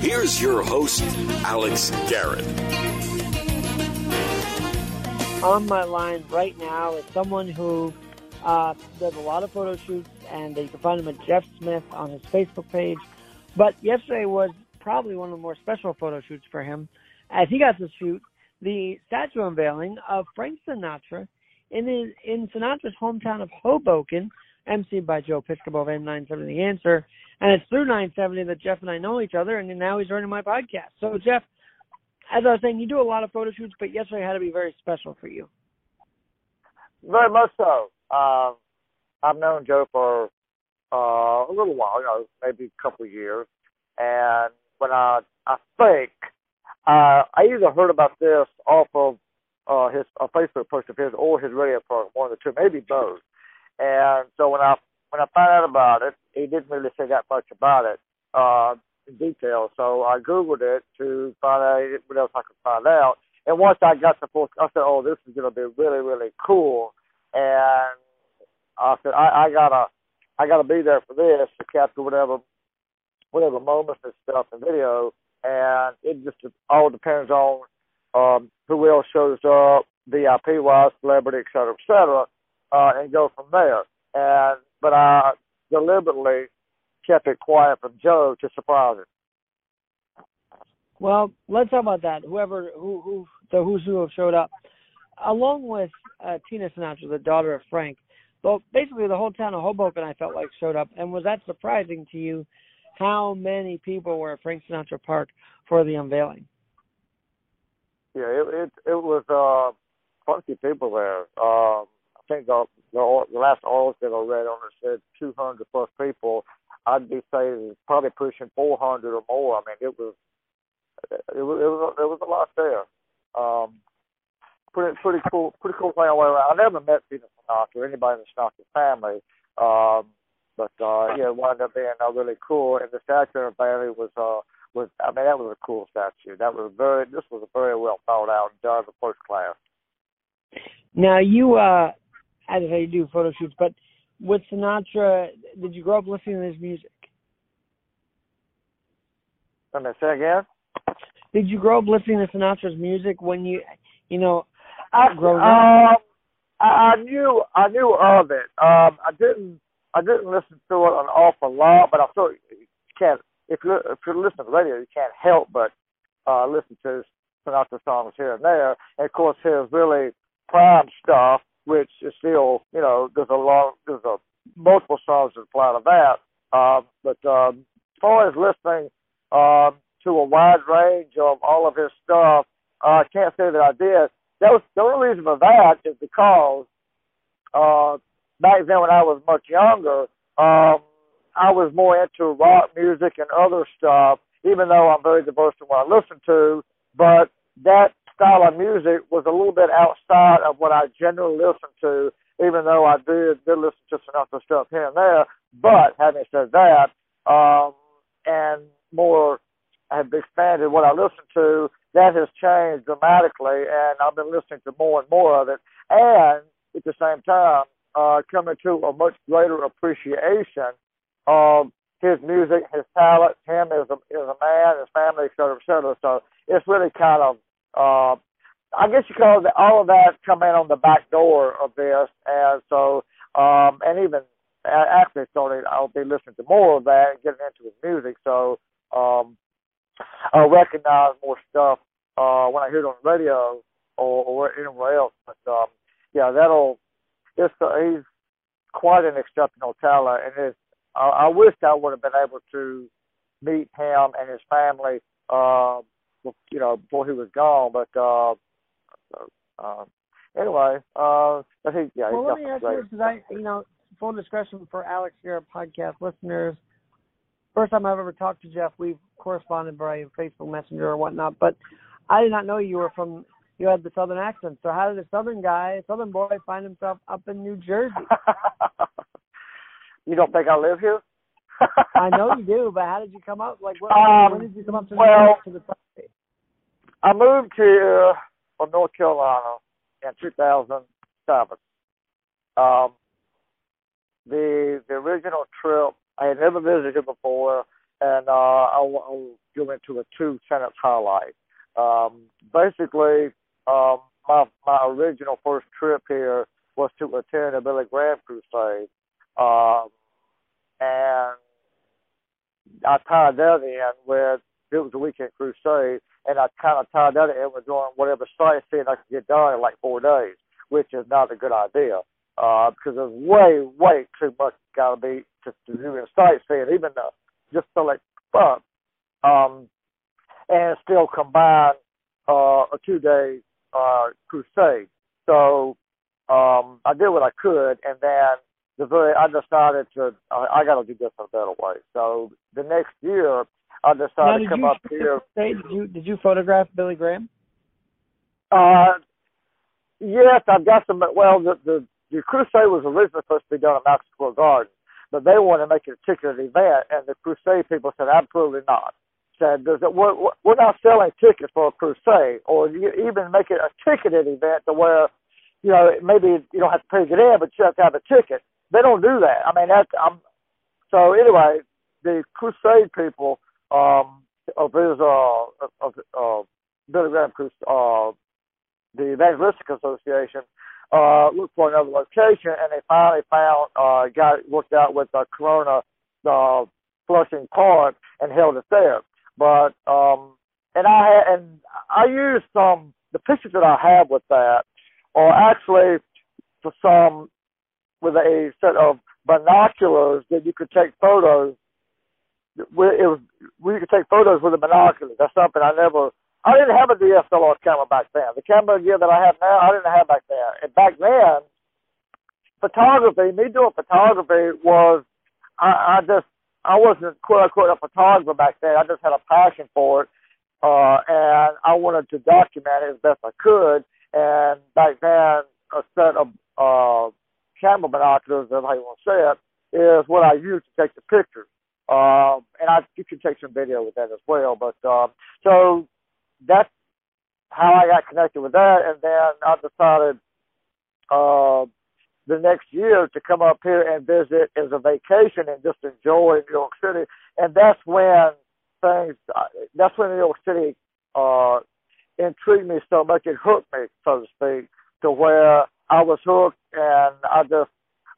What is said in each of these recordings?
Here's your host, Alex Garrett. On my line right now is someone who uh, does a lot of photo shoots, and you can find him at Jeff Smith on his Facebook page. But yesterday was probably one of the more special photo shoots for him, as he got to shoot the statue unveiling of Frank Sinatra in his, in Sinatra's hometown of Hoboken, emceed by Joe Piscopo of AM 970 The Answer. And it's through 970 that Jeff and I know each other, and now he's running my podcast. So, Jeff, as I was saying, you do a lot of photo shoots, but yesterday had to be very special for you. Very much so. Um, I've known Joe for uh, a little while, you know, maybe a couple of years. And when I, I think, uh, I either heard about this off of uh, his a Facebook post of his or his radio program, one of the two, maybe both. And so when I when I found out about it, he didn't really say that much about it uh, in detail. So I googled it to find out what else I could find out. And once I got the full, I said, "Oh, this is going to be really, really cool." And I said, "I, I gotta, I gotta be there for this to capture whatever, whatever moments and stuff and video." And it just all depends on um, who else shows up, VIP wise, celebrity, et cetera, et cetera uh, and go from there. And but I deliberately kept it quiet from Joe to surprise him. Well, let's talk about that. Whoever who who the who's who have showed up, along with uh, Tina Sinatra, the daughter of Frank. Well, basically the whole town of Hoboken, I felt like showed up. And was that surprising to you? How many people were at Frank Sinatra Park for the unveiling? Yeah, it it, it was uh, plenty of people there. Um, think the, the, the last article I read on it said 200 plus people. I'd be saying probably pushing 400 or more. I mean, it was it was it was, it was a lot there. Um, pretty pretty cool pretty cool thing all the way around. I never met Peter Sinatra or anybody in the Sinatra family, um, but uh, yeah, it wound up being uh, really cool. And the statue of Bailey was uh was I mean that was a cool statue. That was very this was a very well thought out and done, the first class. Now you uh as I do photo shoots. But with Sinatra, did you grow up listening to his music? Let me say again. Did you grow up listening to Sinatra's music when you, you know, I, growing um, up? I, I knew I knew of it. Um, I didn't I didn't listen to it an awful lot, but I thought you can't if you if you're listening to the radio, you can't help but uh, listen to Sinatra songs here and there. And of course, his really prime stuff which is still, you know, there's a lot, there's a multiple songs that apply to that. Um, but um, as far as listening um, to a wide range of all of his stuff, uh, I can't say that I did. That was the only reason for that is because uh, back then when I was much younger, um, I was more into rock music and other stuff. Even though I'm very diverse in what I listen to, but that style of music was a little bit outside of what I generally listen to, even though I did, did listen to some other stuff here and there. But having said that, um, and more have expanded what I listen to, that has changed dramatically, and I've been listening to more and more of it. And at the same time, uh, coming to a much greater appreciation of his music, his talent, him as a as a man, his family, et cetera, et cetera. So it's really kind of uh, I guess you call it all of that come in on the back door of this, and so um, and even actually started, I'll be listening to more of that and getting into his music. So um, I'll recognize more stuff uh, when I hear it on the radio or, or anywhere else. But um, yeah, that'll. It's uh, he's quite an exceptional talent, and it's. I, I wish I would have been able to meet him and his family. Uh, you know, before he was gone. But uh, uh, anyway, uh, I think yeah. Well, let me ask you because I, you know, full discretion for Alex here, podcast listeners. First time I've ever talked to Jeff, we've corresponded by Facebook Messenger or whatnot, but I did not know you were from. You had the southern accent. So how did a southern guy, southern boy, find himself up in New Jersey? you don't think I live here? I know you do, but how did you come up? Like, what, um, when did you come up to, well, to the state? I moved here from North Carolina in 2007. Um, the the original trip, I had never visited before, and uh, I, I go into a two sentence highlight. Um, basically, um, my my original first trip here was to attend a Billy Graham crusade, um, and I tied that in with it was a weekend crusade, and I kind of tied that in with doing whatever sightseeing I could get done in like four days, which is not a good idea uh, because there's way, way too much got to be to, to do in sightseeing, even though just to like fun, um, and still combine uh, a two day uh, crusade. So um, I did what I could, and then the very I decided to I, I got to do this a better way. So the next year I decided to come up here. Did you did you photograph Billy Graham? Uh, yes, I've got some. Well, the the, the crusade was originally supposed to be done at Madison Square Garden, but they wanted to make it a ticketed event, and the crusade people said absolutely not. Said there's a, we're, we're not selling tickets for a crusade, or even make it a ticketed event to where, you know, maybe you don't have to pay to get in, but you have to have a ticket. They don't do that. I mean, that's I'm. So anyway, the crusade people um, of his uh, of uh, Billy Graham Crusade, uh, the Evangelistic Association, uh, looked for another location, and they finally found uh, got worked out with the Corona uh, Flushing Park and held it there. But um, and I had, and I used some the pictures that I have with that are actually for some with a set of binoculars that you could take photos. It was we could take photos with the binoculars. That's something I never. I didn't have a DSLR camera back then. The camera gear that I have now, I didn't have back then. And back then, photography, me doing photography was, I, I just, I wasn't quote unquote a photographer back then. I just had a passion for it, uh, and I wanted to document it as best I could. And back then, a set of uh, camera binoculars, how you want to say it, is what I use to take the pictures. Um, and I you can take some video with that as well. But um, so that's how I got connected with that, and then I decided uh, the next year to come up here and visit as a vacation and just enjoy New York City. And that's when things. That's when New York City uh, intrigued me so much. It hooked me, so to speak, to where I was hooked, and I just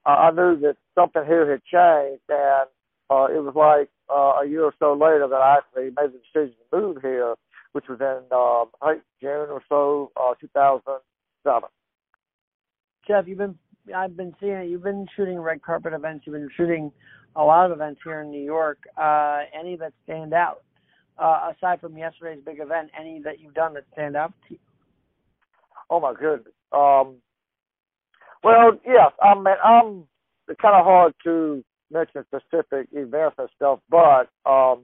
I knew that something here had changed, and uh, it was like uh, a year or so later that I actually made the decision to move here, which was in uh, I think June or so, uh, 2007. Jeff, you've been I've been seeing it. You've been shooting red carpet events. You've been shooting a lot of events here in New York. Uh, any that stand out uh, aside from yesterday's big event? Any that you've done that stand out to you? Oh my goodness. Um, well, yes. I mean, I'm kind of hard to mention specific events and stuff, but um,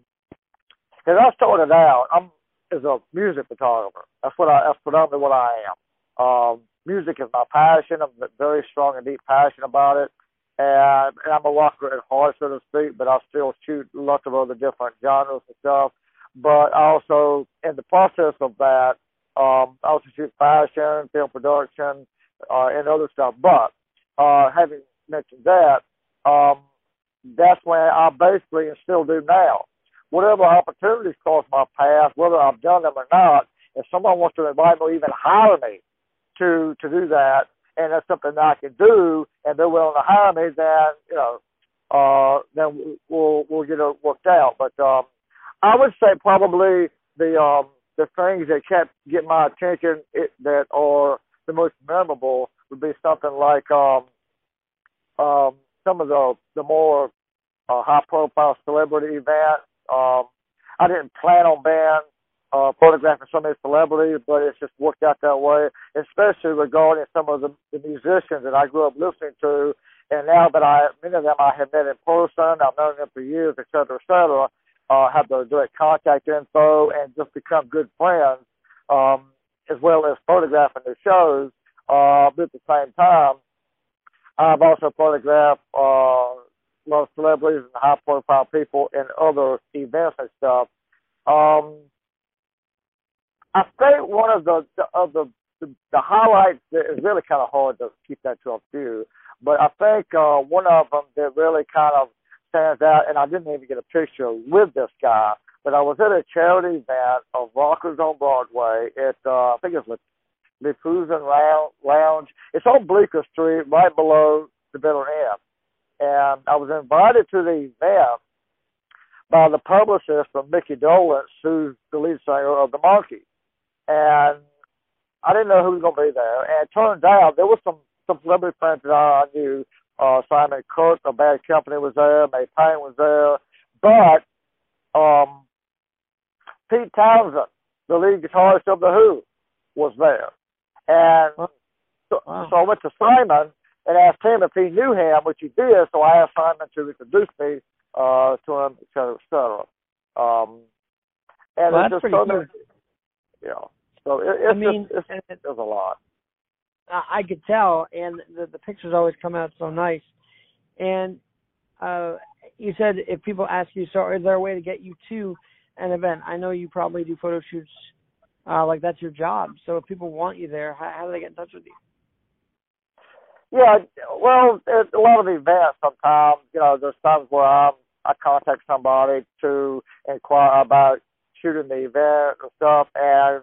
as I started out, I'm as a music photographer. That's what I. That's predominantly what I am. Um, music is my passion. I'm very strong and deep passion about it, and, and I'm a rocker at heart, so to speak. But I still shoot lots of other different genres and stuff. But also in the process of that, um, I also shoot fashion, film production, uh, and other stuff. But uh, having mentioned that, um, that's when I basically and still do now. Whatever opportunities cross my path, whether I've done them or not, if someone wants to invite me, even hire me to to do that, and that's something that I can do, and they're willing to hire me, then you know, uh, then we'll we'll get it worked out. But um, I would say probably the um, the things that kept getting my attention it, that are the most memorable would be something like um, um, some of the the more uh, high profile celebrity events. Um, I didn't plan on being uh, photographing some of these celebrities, but it's just worked out that way. Especially regarding some of the, the musicians that I grew up listening to, and now that I many of them I have met in person, I've known them for years, et cetera, et cetera. Uh, have the direct contact info and just become good friends, um, as well as photographing their shows. Uh, at the same time, I've also photographed uh, lot of celebrities and high profile people in other events and stuff. Um, I think one of the, the of the, the the highlights that is really kind of hard to keep that to a few, but I think uh, one of them that really kind of stands out, and I didn't even get a picture with this guy, but I was at a charity event of Rockers on Broadway at uh, I think it's Le, Le Poisson Rouge. It's on Bleecker Street, right below the Bitter End. And I was invited to the event by the publicist of Mickey Dolenz, who's the lead singer of the Monkees. And I didn't know who was going to be there. And it turns out there was some some celebrity friends that I knew. Uh, Simon Kirke of Bad Company was there. May Payne was there. But um, Pete Townshend, the lead guitarist of The Who, was there. And so, wow. so I went to Simon and asked him if he knew him, which he did. So I asked Simon to introduce me uh, to him, et cetera, et cetera. Um, and well, it's just so many, yeah. So it, it's I mean, just, it's, it, there's a lot. I could tell, and the, the pictures always come out so nice. And uh, you said if people ask you, so is there a way to get you to an event? I know you probably do photo shoots, uh, like that's your job. So if people want you there, how, how do they get in touch with you? Yeah, well, a lot of events, sometimes you know, there's times where I'm I contact somebody to inquire about shooting the event and stuff, and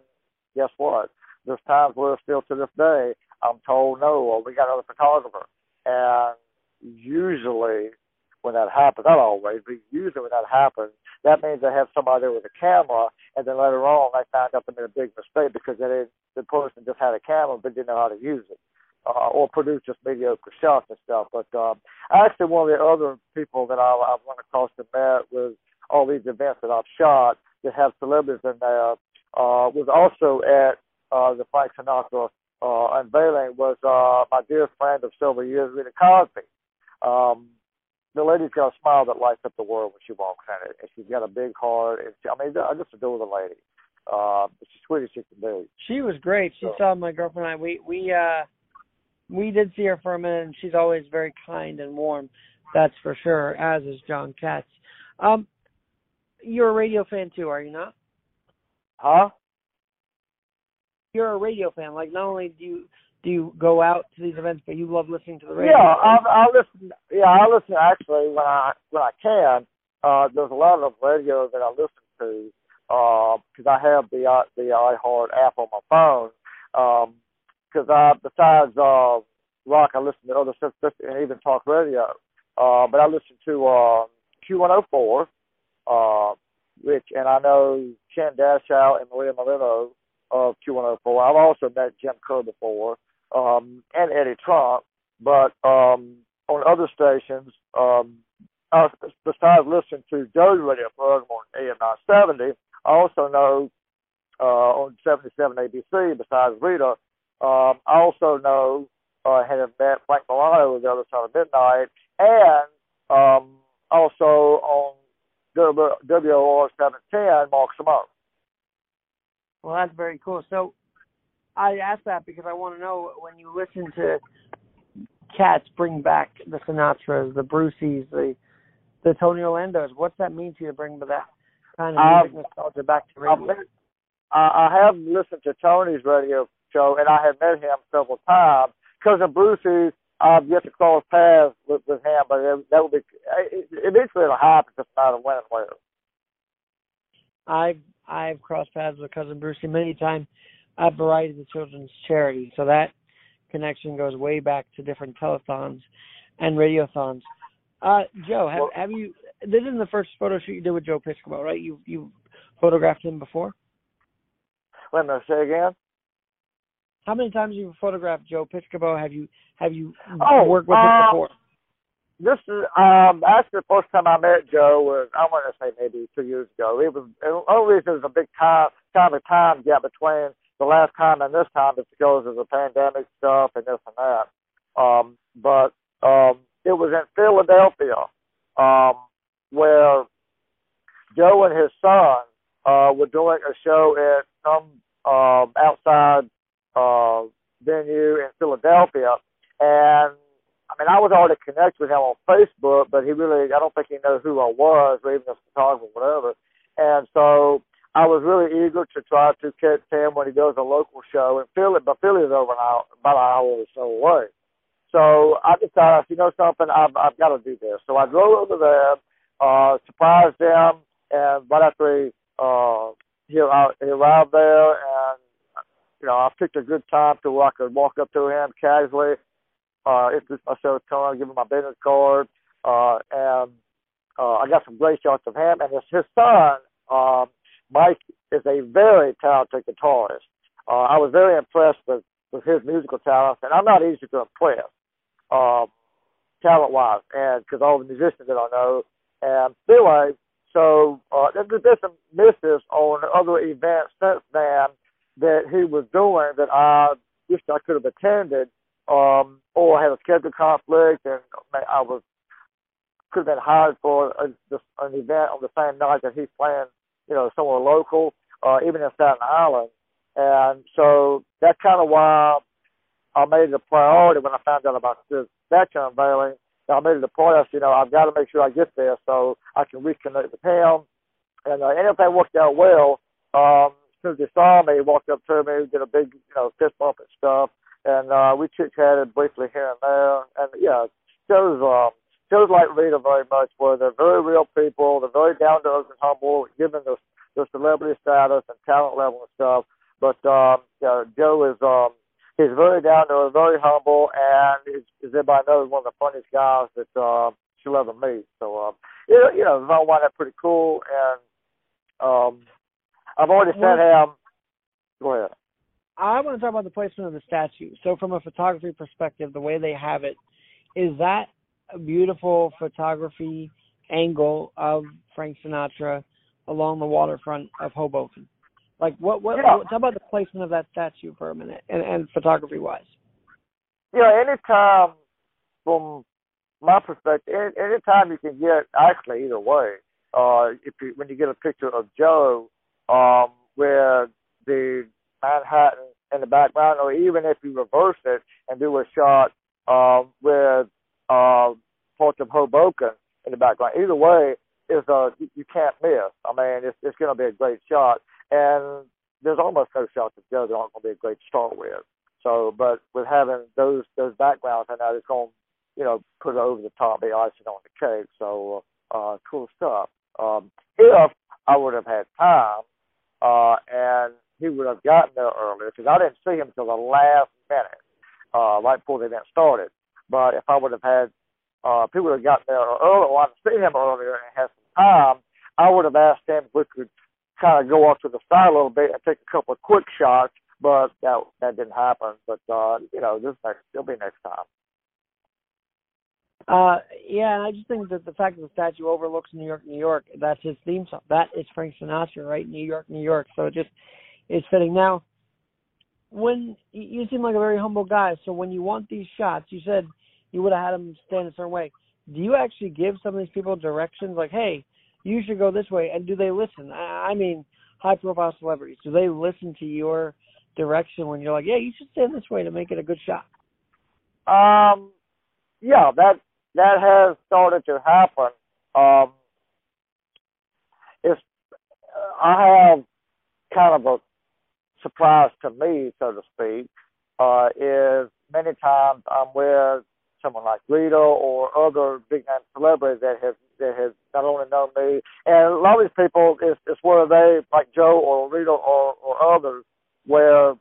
guess what? There's times where still to this day I'm told no, or we got another photographer, and usually when that happens, not always, but usually when that happens, that means they have somebody there with a camera, and then later on they find out they made a big mistake because they the person just had a camera but didn't know how to use it uh, or produce just mediocre shots and stuff. But um, actually, one of the other people that I, I've run across and met with all these events that I've shot that have celebrities in there uh, was also at uh, the Frank Sinatra uh, unveiling was uh, my dear friend of several years, Rita Cosby. Um, the lady's got a smile that lights up the world when she walks in it, and she's got a big heart. And she, I mean, I just adore the lady. Uh, she's sweet as she can be. She was great. She so. saw my girlfriend and I. We we uh we did see her for a minute, and she's always very kind and warm. That's for sure. As is John Katz. Um, you're a radio fan too, are you not? Huh? You're a radio fan. Like, not only do you do you go out to these events, but you love listening to the radio. Yeah, I'll, I'll listen. Yeah, I listen actually when I when I can. Uh, there's a lot of radio that I listen to because uh, I have the uh, the iHeart app on my phone. Um, because uh, besides uh, rock, I listen to other stuff and even talk radio. Uh, but I listen to uh, Q104, uh, which, and I know Ken Dashow and Maria Milito of Q104. I've also met Jim Kerr before, um, and Eddie Trunk. But um, on other stations, um, besides listening to Joe's radio program on AM 970, I also know uh, on 77 ABC, besides Rita, um, I also know uh, had met Frank Morano the other side of midnight, and um, also on WOR 710, Mark Simone. Well, that's very cool. So I asked that because I want to know when you listen to Cats bring back the Sinatras, the Brucies, the the Tony Orlando's. What's that mean to you to bring that kind of music um, nostalgia back to radio? I have listened to Tony's radio show, and I have met him several times. Cousin Brucie, I've yet to cross paths with, with him, but it, that would be eventually it'll happen. Just a when and where. I've I've crossed paths with cousin Brucie many times at Variety of the Children's Charity, so that connection goes way back to different telethons and radiothons. Uh, Joe, have, well, have you? This isn't the first photo shoot you did with Joe Piscopo, right? You you photographed him before. Let me say again. How many times have you photographed Joe Piscopo? Have you have you oh, worked with uh, him before? This is um actually the first time I met Joe was I want to say maybe two years ago. It was only reason there was a big time kind of time gap between the last time and this time is because of the pandemic stuff and this and that. Um, but um, it was in Philadelphia um, where Joe and his son uh, were doing a show at some um, outside uh, venue in Philadelphia, and I mean, I was already connected with him on Facebook, but he really, I don't think he knew who I was, or even a photographer, or whatever. And so I was really eager to try to catch him when he does a local show in Philly, but Philly is over an hour, about an hour or so away. So I decided, you know something, I've, I've got to do this. So I drove over there, uh, surprised them, and right after he uh, he, uh, he arrived there, and you know I picked a good time to where I could walk up to him casually, uh, introduce myself to him, give him my business card, uh, and uh, I got some great shots of him and his, his son. Um, Mike is a very talented guitarist. Uh, I was very impressed with with his musical talent, and I'm not easy to impress, um, talent wise, and because all the musicians that I know. And anyway, so uh, there's been some misses on other events since then that he was doing that I wish I could have attended, um, or had a schedule conflict, and I was could have been hired for a, an event on the same night that he's playing, you know, somewhere local, uh, even in Staten Island. And so that's kind of why I made it a priority when I found out about this statue unveiling. I made it a priority. You know, I've got to make sure I get there so I can reconnect with him. And uh, everything worked out well. Um, as soon as he saw me, walked up to me, did a big, you know, fist bump and stuff. And uh, we chit chatted briefly here and there. And yeah, shows um, shows like Rita very much, where they're very real people. They're very down to earth and humble, given the the celebrity status and talent level and stuff. But um, uh, Joe is um, he's very down to earth, very humble, and is, as everybody knows, one of the funniest guys that uh, she'll ever meet. So um, you know, you know, I find that pretty cool, and um, I've already sent him. Go ahead. I want to talk about the placement of the statue. So, from a photography perspective, the way they have it, is that beautiful photography angle of Frank Sinatra along the waterfront of Hoboken? Like, what? What? Yeah. what talk about the placement of that statue for a minute, and, and photography wise. Yeah, anytime from my perspective, any, anytime you can get actually either way. Uh, if you when you get a picture of Joe, um, where the Manhattan in the background, or even if you reverse it and do a shot um, with uh, parts of Hoboken in the background, either way is uh you, can't miss. I mean, it's it's going to be a great shot, and there's almost no shots that aren't going to be a great start with. So, but with having those those backgrounds, I know it's going you know put it over the top, be icing on the cake. So, uh, cool stuff. Um, if I would have had time, uh, and he would have gotten there earlier, because I didn't see him until the last minute, uh, right before the event started. But if I would have had uh, people have gotten there earlier, or I'd seen him earlier and had some time, I would have asked him if we could kind of go off to the side a little bit and take a couple of quick shots, but that that didn't happen. But uh, you know, this next it'll be next time. Uh, yeah, and I just think that the fact that the statue overlooks New York, New York, that's his theme song. That is Frank Sinatra, right? New York, New York. So it just is fitting. Now, when you seem like a very humble guy, so when you want these shots, you said you would have had them stand a certain way. Do you actually give some of these people directions, like, hey, you should go this way, and do they listen? I mean, high-profile celebrities, do they listen to your direction when you're like, yeah, you should stand this way to make it a good shot? Um, yeah, that that has started to happen. Um, it's I have kind of a surprise to me, so to speak, uh, is many times I'm with someone like Rita or other big name celebrities that have that have not only known me and a lot of these people is is where they like Joe or Rita or or others where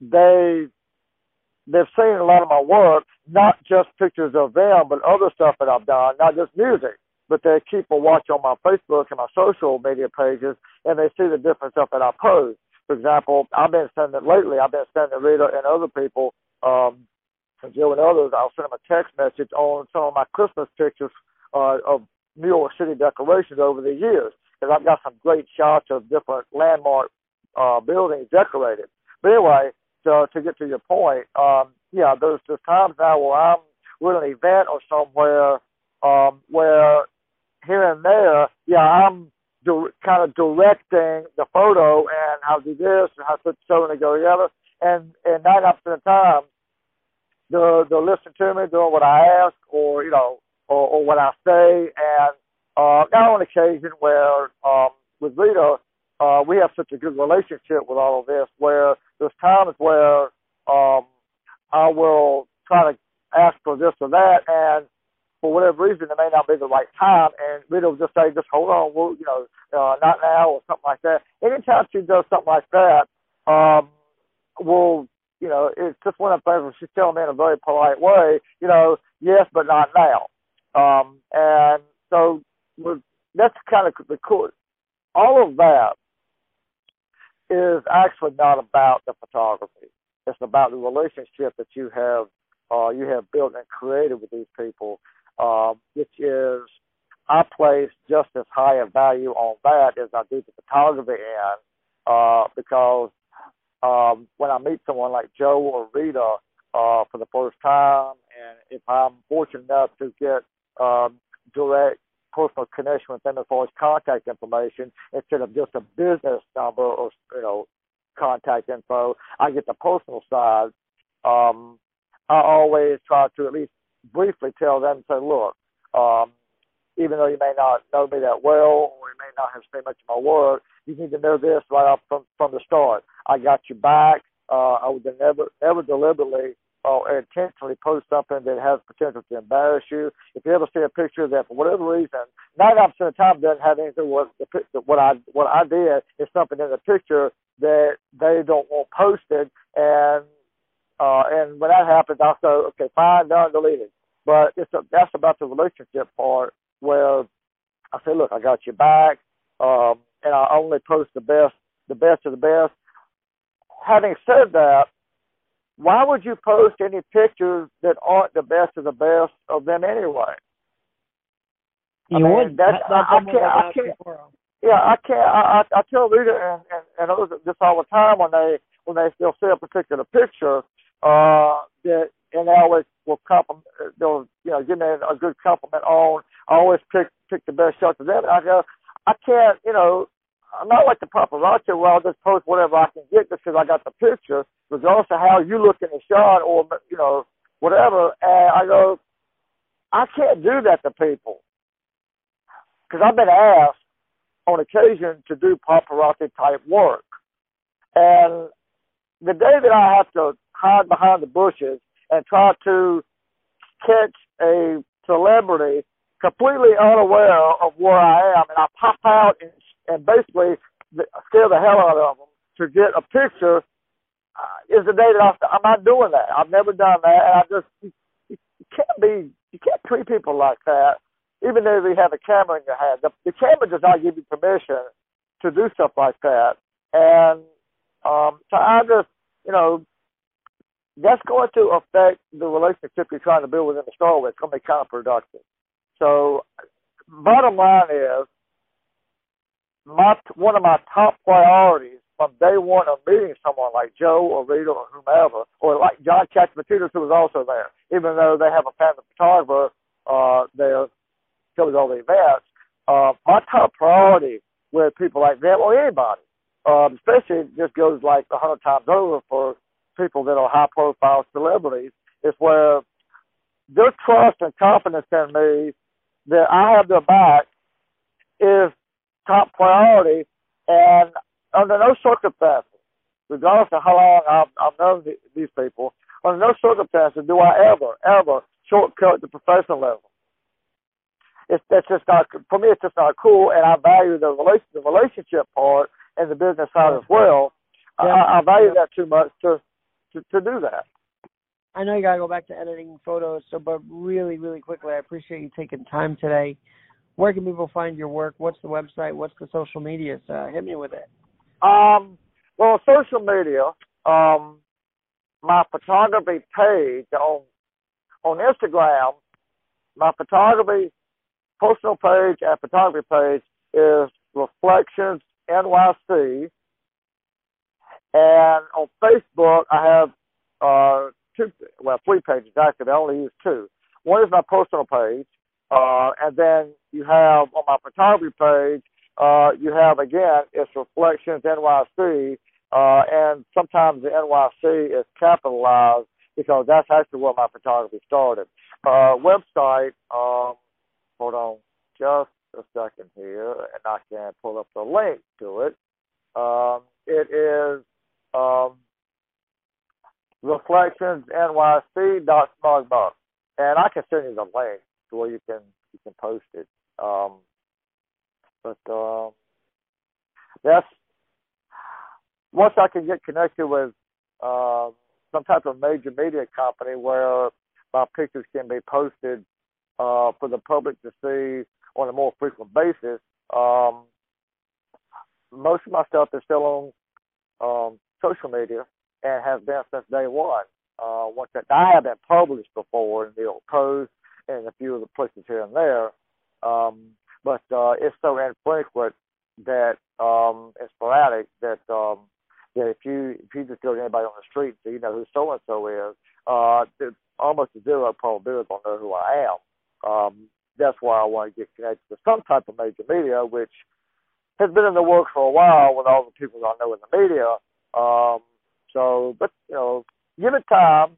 they they've seen a lot of my work, not just pictures of them, but other stuff that I've done, not just music. But they keep a watch on my Facebook and my social media pages, and they see the different stuff that I post. For example, I've been sending lately. I've been sending Rita and other people um, and Joe and others, I'll send them a text message on some of my Christmas pictures uh, of New York City decorations over the years. Because I've got some great shots of different landmark uh, buildings decorated. But anyway, to, to get to your point, um, yeah, there's, there's times now where I'm with an event or somewhere um, where here and there, yeah, I'm di- kind of directing the photo and how to do this and how to put so and go together. And and nine out of the time, they'll they'll listen to me doing what I ask or you know or, or what I say. And uh now on occasion where um with Rita uh we have such a good relationship with all of this where there's times where um I will try to ask for this or that and for whatever reason, it may not be the right time, and Rita will just say, just hold on, we'll, you know, uh, not now or something like that. Anytime she does something like that, um, we'll, you know, it's just one of things she's telling me in a very polite way, you know, yes, but not now. Um, and so that's kind of the cool. All of that is actually not about the photography. It's about the relationship that you have uh, you have built and created with these people, uh, which is I place just as high a value on that as I do the photography end, uh, because um, when I meet someone like Joe or Rita uh, for the first time, and if I'm fortunate enough to get um, direct personal connection with them as far as contact information instead of just a business number or you know contact info. I get the personal side. Um, I always try to at least briefly tell them, say, look, um, even though you may not know me that well or you may not have seen much of my work, you need to know this right up from from the start. I got your back. Uh, I would never never deliberately or intentionally post something that has potential to embarrass you. If you ever see a picture that, for whatever reason, nine out of the time doesn't have anything with the what I what I did is something in the picture that they don't want posted, and uh, and when that happens, I'll say, okay, fine, done, deleted. But it's a, that's about the relationship part where I say, look, I got your back, um, and I only post the best, the best of the best. Having said that, why would you post any pictures that aren't the best of the best of them anyway? You I mean, would. That's, that, I, I can't. I can't. Yeah, I can't. I, I, I tell Rita and, and and others this all the time when they when they they'll see a particular picture uh that and they always will compliment uh, they'll you know give me a good compliment on I always pick pick the best shots of them. I go I can't you know I'm not like the paparazzi where I'll just post whatever I can get just because I got the picture, regardless of how you look in the shot or you know whatever. And I go, I can't do that to people because I've been asked on occasion to do paparazzi type work, and the day that I have to hide behind the bushes and try to catch a celebrity completely unaware of where I am, and I pop out and and basically scare the hell out of them to get a picture uh, is the day that I, I'm not doing that. I've never done that, and I just you, you can't be you can't treat people like that. Even though you have a camera in your hand, the, the camera does not give you permission to do stuff like that. And um, so I just you know that's going to affect the relationship you're trying to build within the store. It's going to be counterproductive. So, bottom line is, my one of my top priorities from day one of meeting someone like Joe or Rita or whomever, or like John Catsimatidis who was also there, even though they have a family photographer uh, there covers all the events. Uh, my top priority with people like them or anybody, um, especially this goes like a hundred times over for people that are high profile celebrities, is where their trust and confidence in me that I have their back is top priority. And under no circumstances, regardless of how long I've, I've known these people, under no circumstances do I ever, ever shortcut the professional level. It's that's just not for me. It's just not cool, and I value the relation, the relationship part and the business side as well. Yeah. I, I value that too much to, to to do that. I know you gotta go back to editing photos, so but really, really quickly, I appreciate you taking time today where can people find your work? What's the website? What's the social media? Uh, hit me with it. Um, well, social media. Um, my photography page on on Instagram. My photography personal page and photography page is Reflections NYC. And on Facebook, I have uh, two, well, three pages actually. I only use two. One is my personal page, uh, and then you have on my photography page, uh, you have again, it's Reflections NYC, uh, and sometimes the NYC is capitalized because that's actually where my photography started. Uh, website, um, hold on just a second here, and I can pull up the link to it. Um, it is um, reflectionsnyc.smugmug, and I can send you the link to where you can you can post it. Um, but um, that's once I can get connected with uh, some type of major media company where my pictures can be posted uh, for the public to see on a more frequent basis. Um, most of my stuff is still on um, social media and has been since day one. Uh, once that I have been published before in the old post and a few of the places here and there, um, but uh, it's so infrequent that um, and sporadic that um, that if you if you just go to anybody on the street say you know who so and so is, uh, there's almost zero probability they'll know who I am. Um, that's why I want to get connected to some type of major media, which has been in the works for a while with all the people I know in the media. Um, so, but you know, give it time.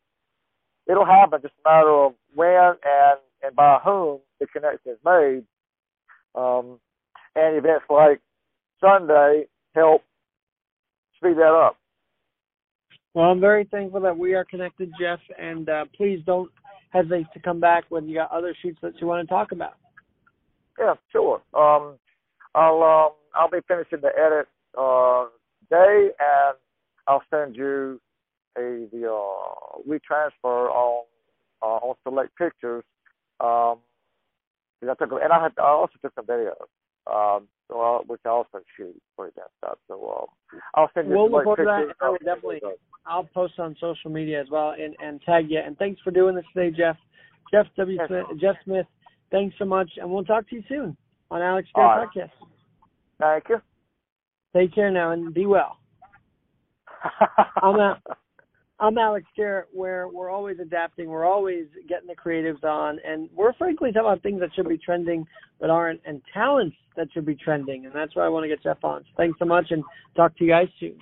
It'll happen. Just a matter of when and and by whom the connection is made. Um, and events like Sunday help speed that up. Well, I'm very thankful that we are connected, Jeff, and uh, please don't hesitate to come back when you got other shoots that you want to talk about. Yeah, sure. Um, I'll um, I'll be finishing the edit uh, today, and I'll send you a the uh, WeTransfer on uh, on select pictures. Um, I took, and I had I also took some videos, um, so I, which I also shoot for that stuff. So um, I'll send you. We'll look forward to pictures. that. I will definitely. I'll post on social media as well and, and tag you. And thanks for doing this today, Jeff. Jeff W. Smith, Jeff Smith. Thanks so much, and we'll talk to you soon on Alex All right. Podcast. Thank you. Take care now and be well. I'm a- I'm Alex Garrett, where we're always adapting, we're always getting the creatives on, and we're frankly talking about things that should be trending but aren't, and talents that should be trending, and that's why I want to get Jeff on. So thanks so much, and talk to you guys soon.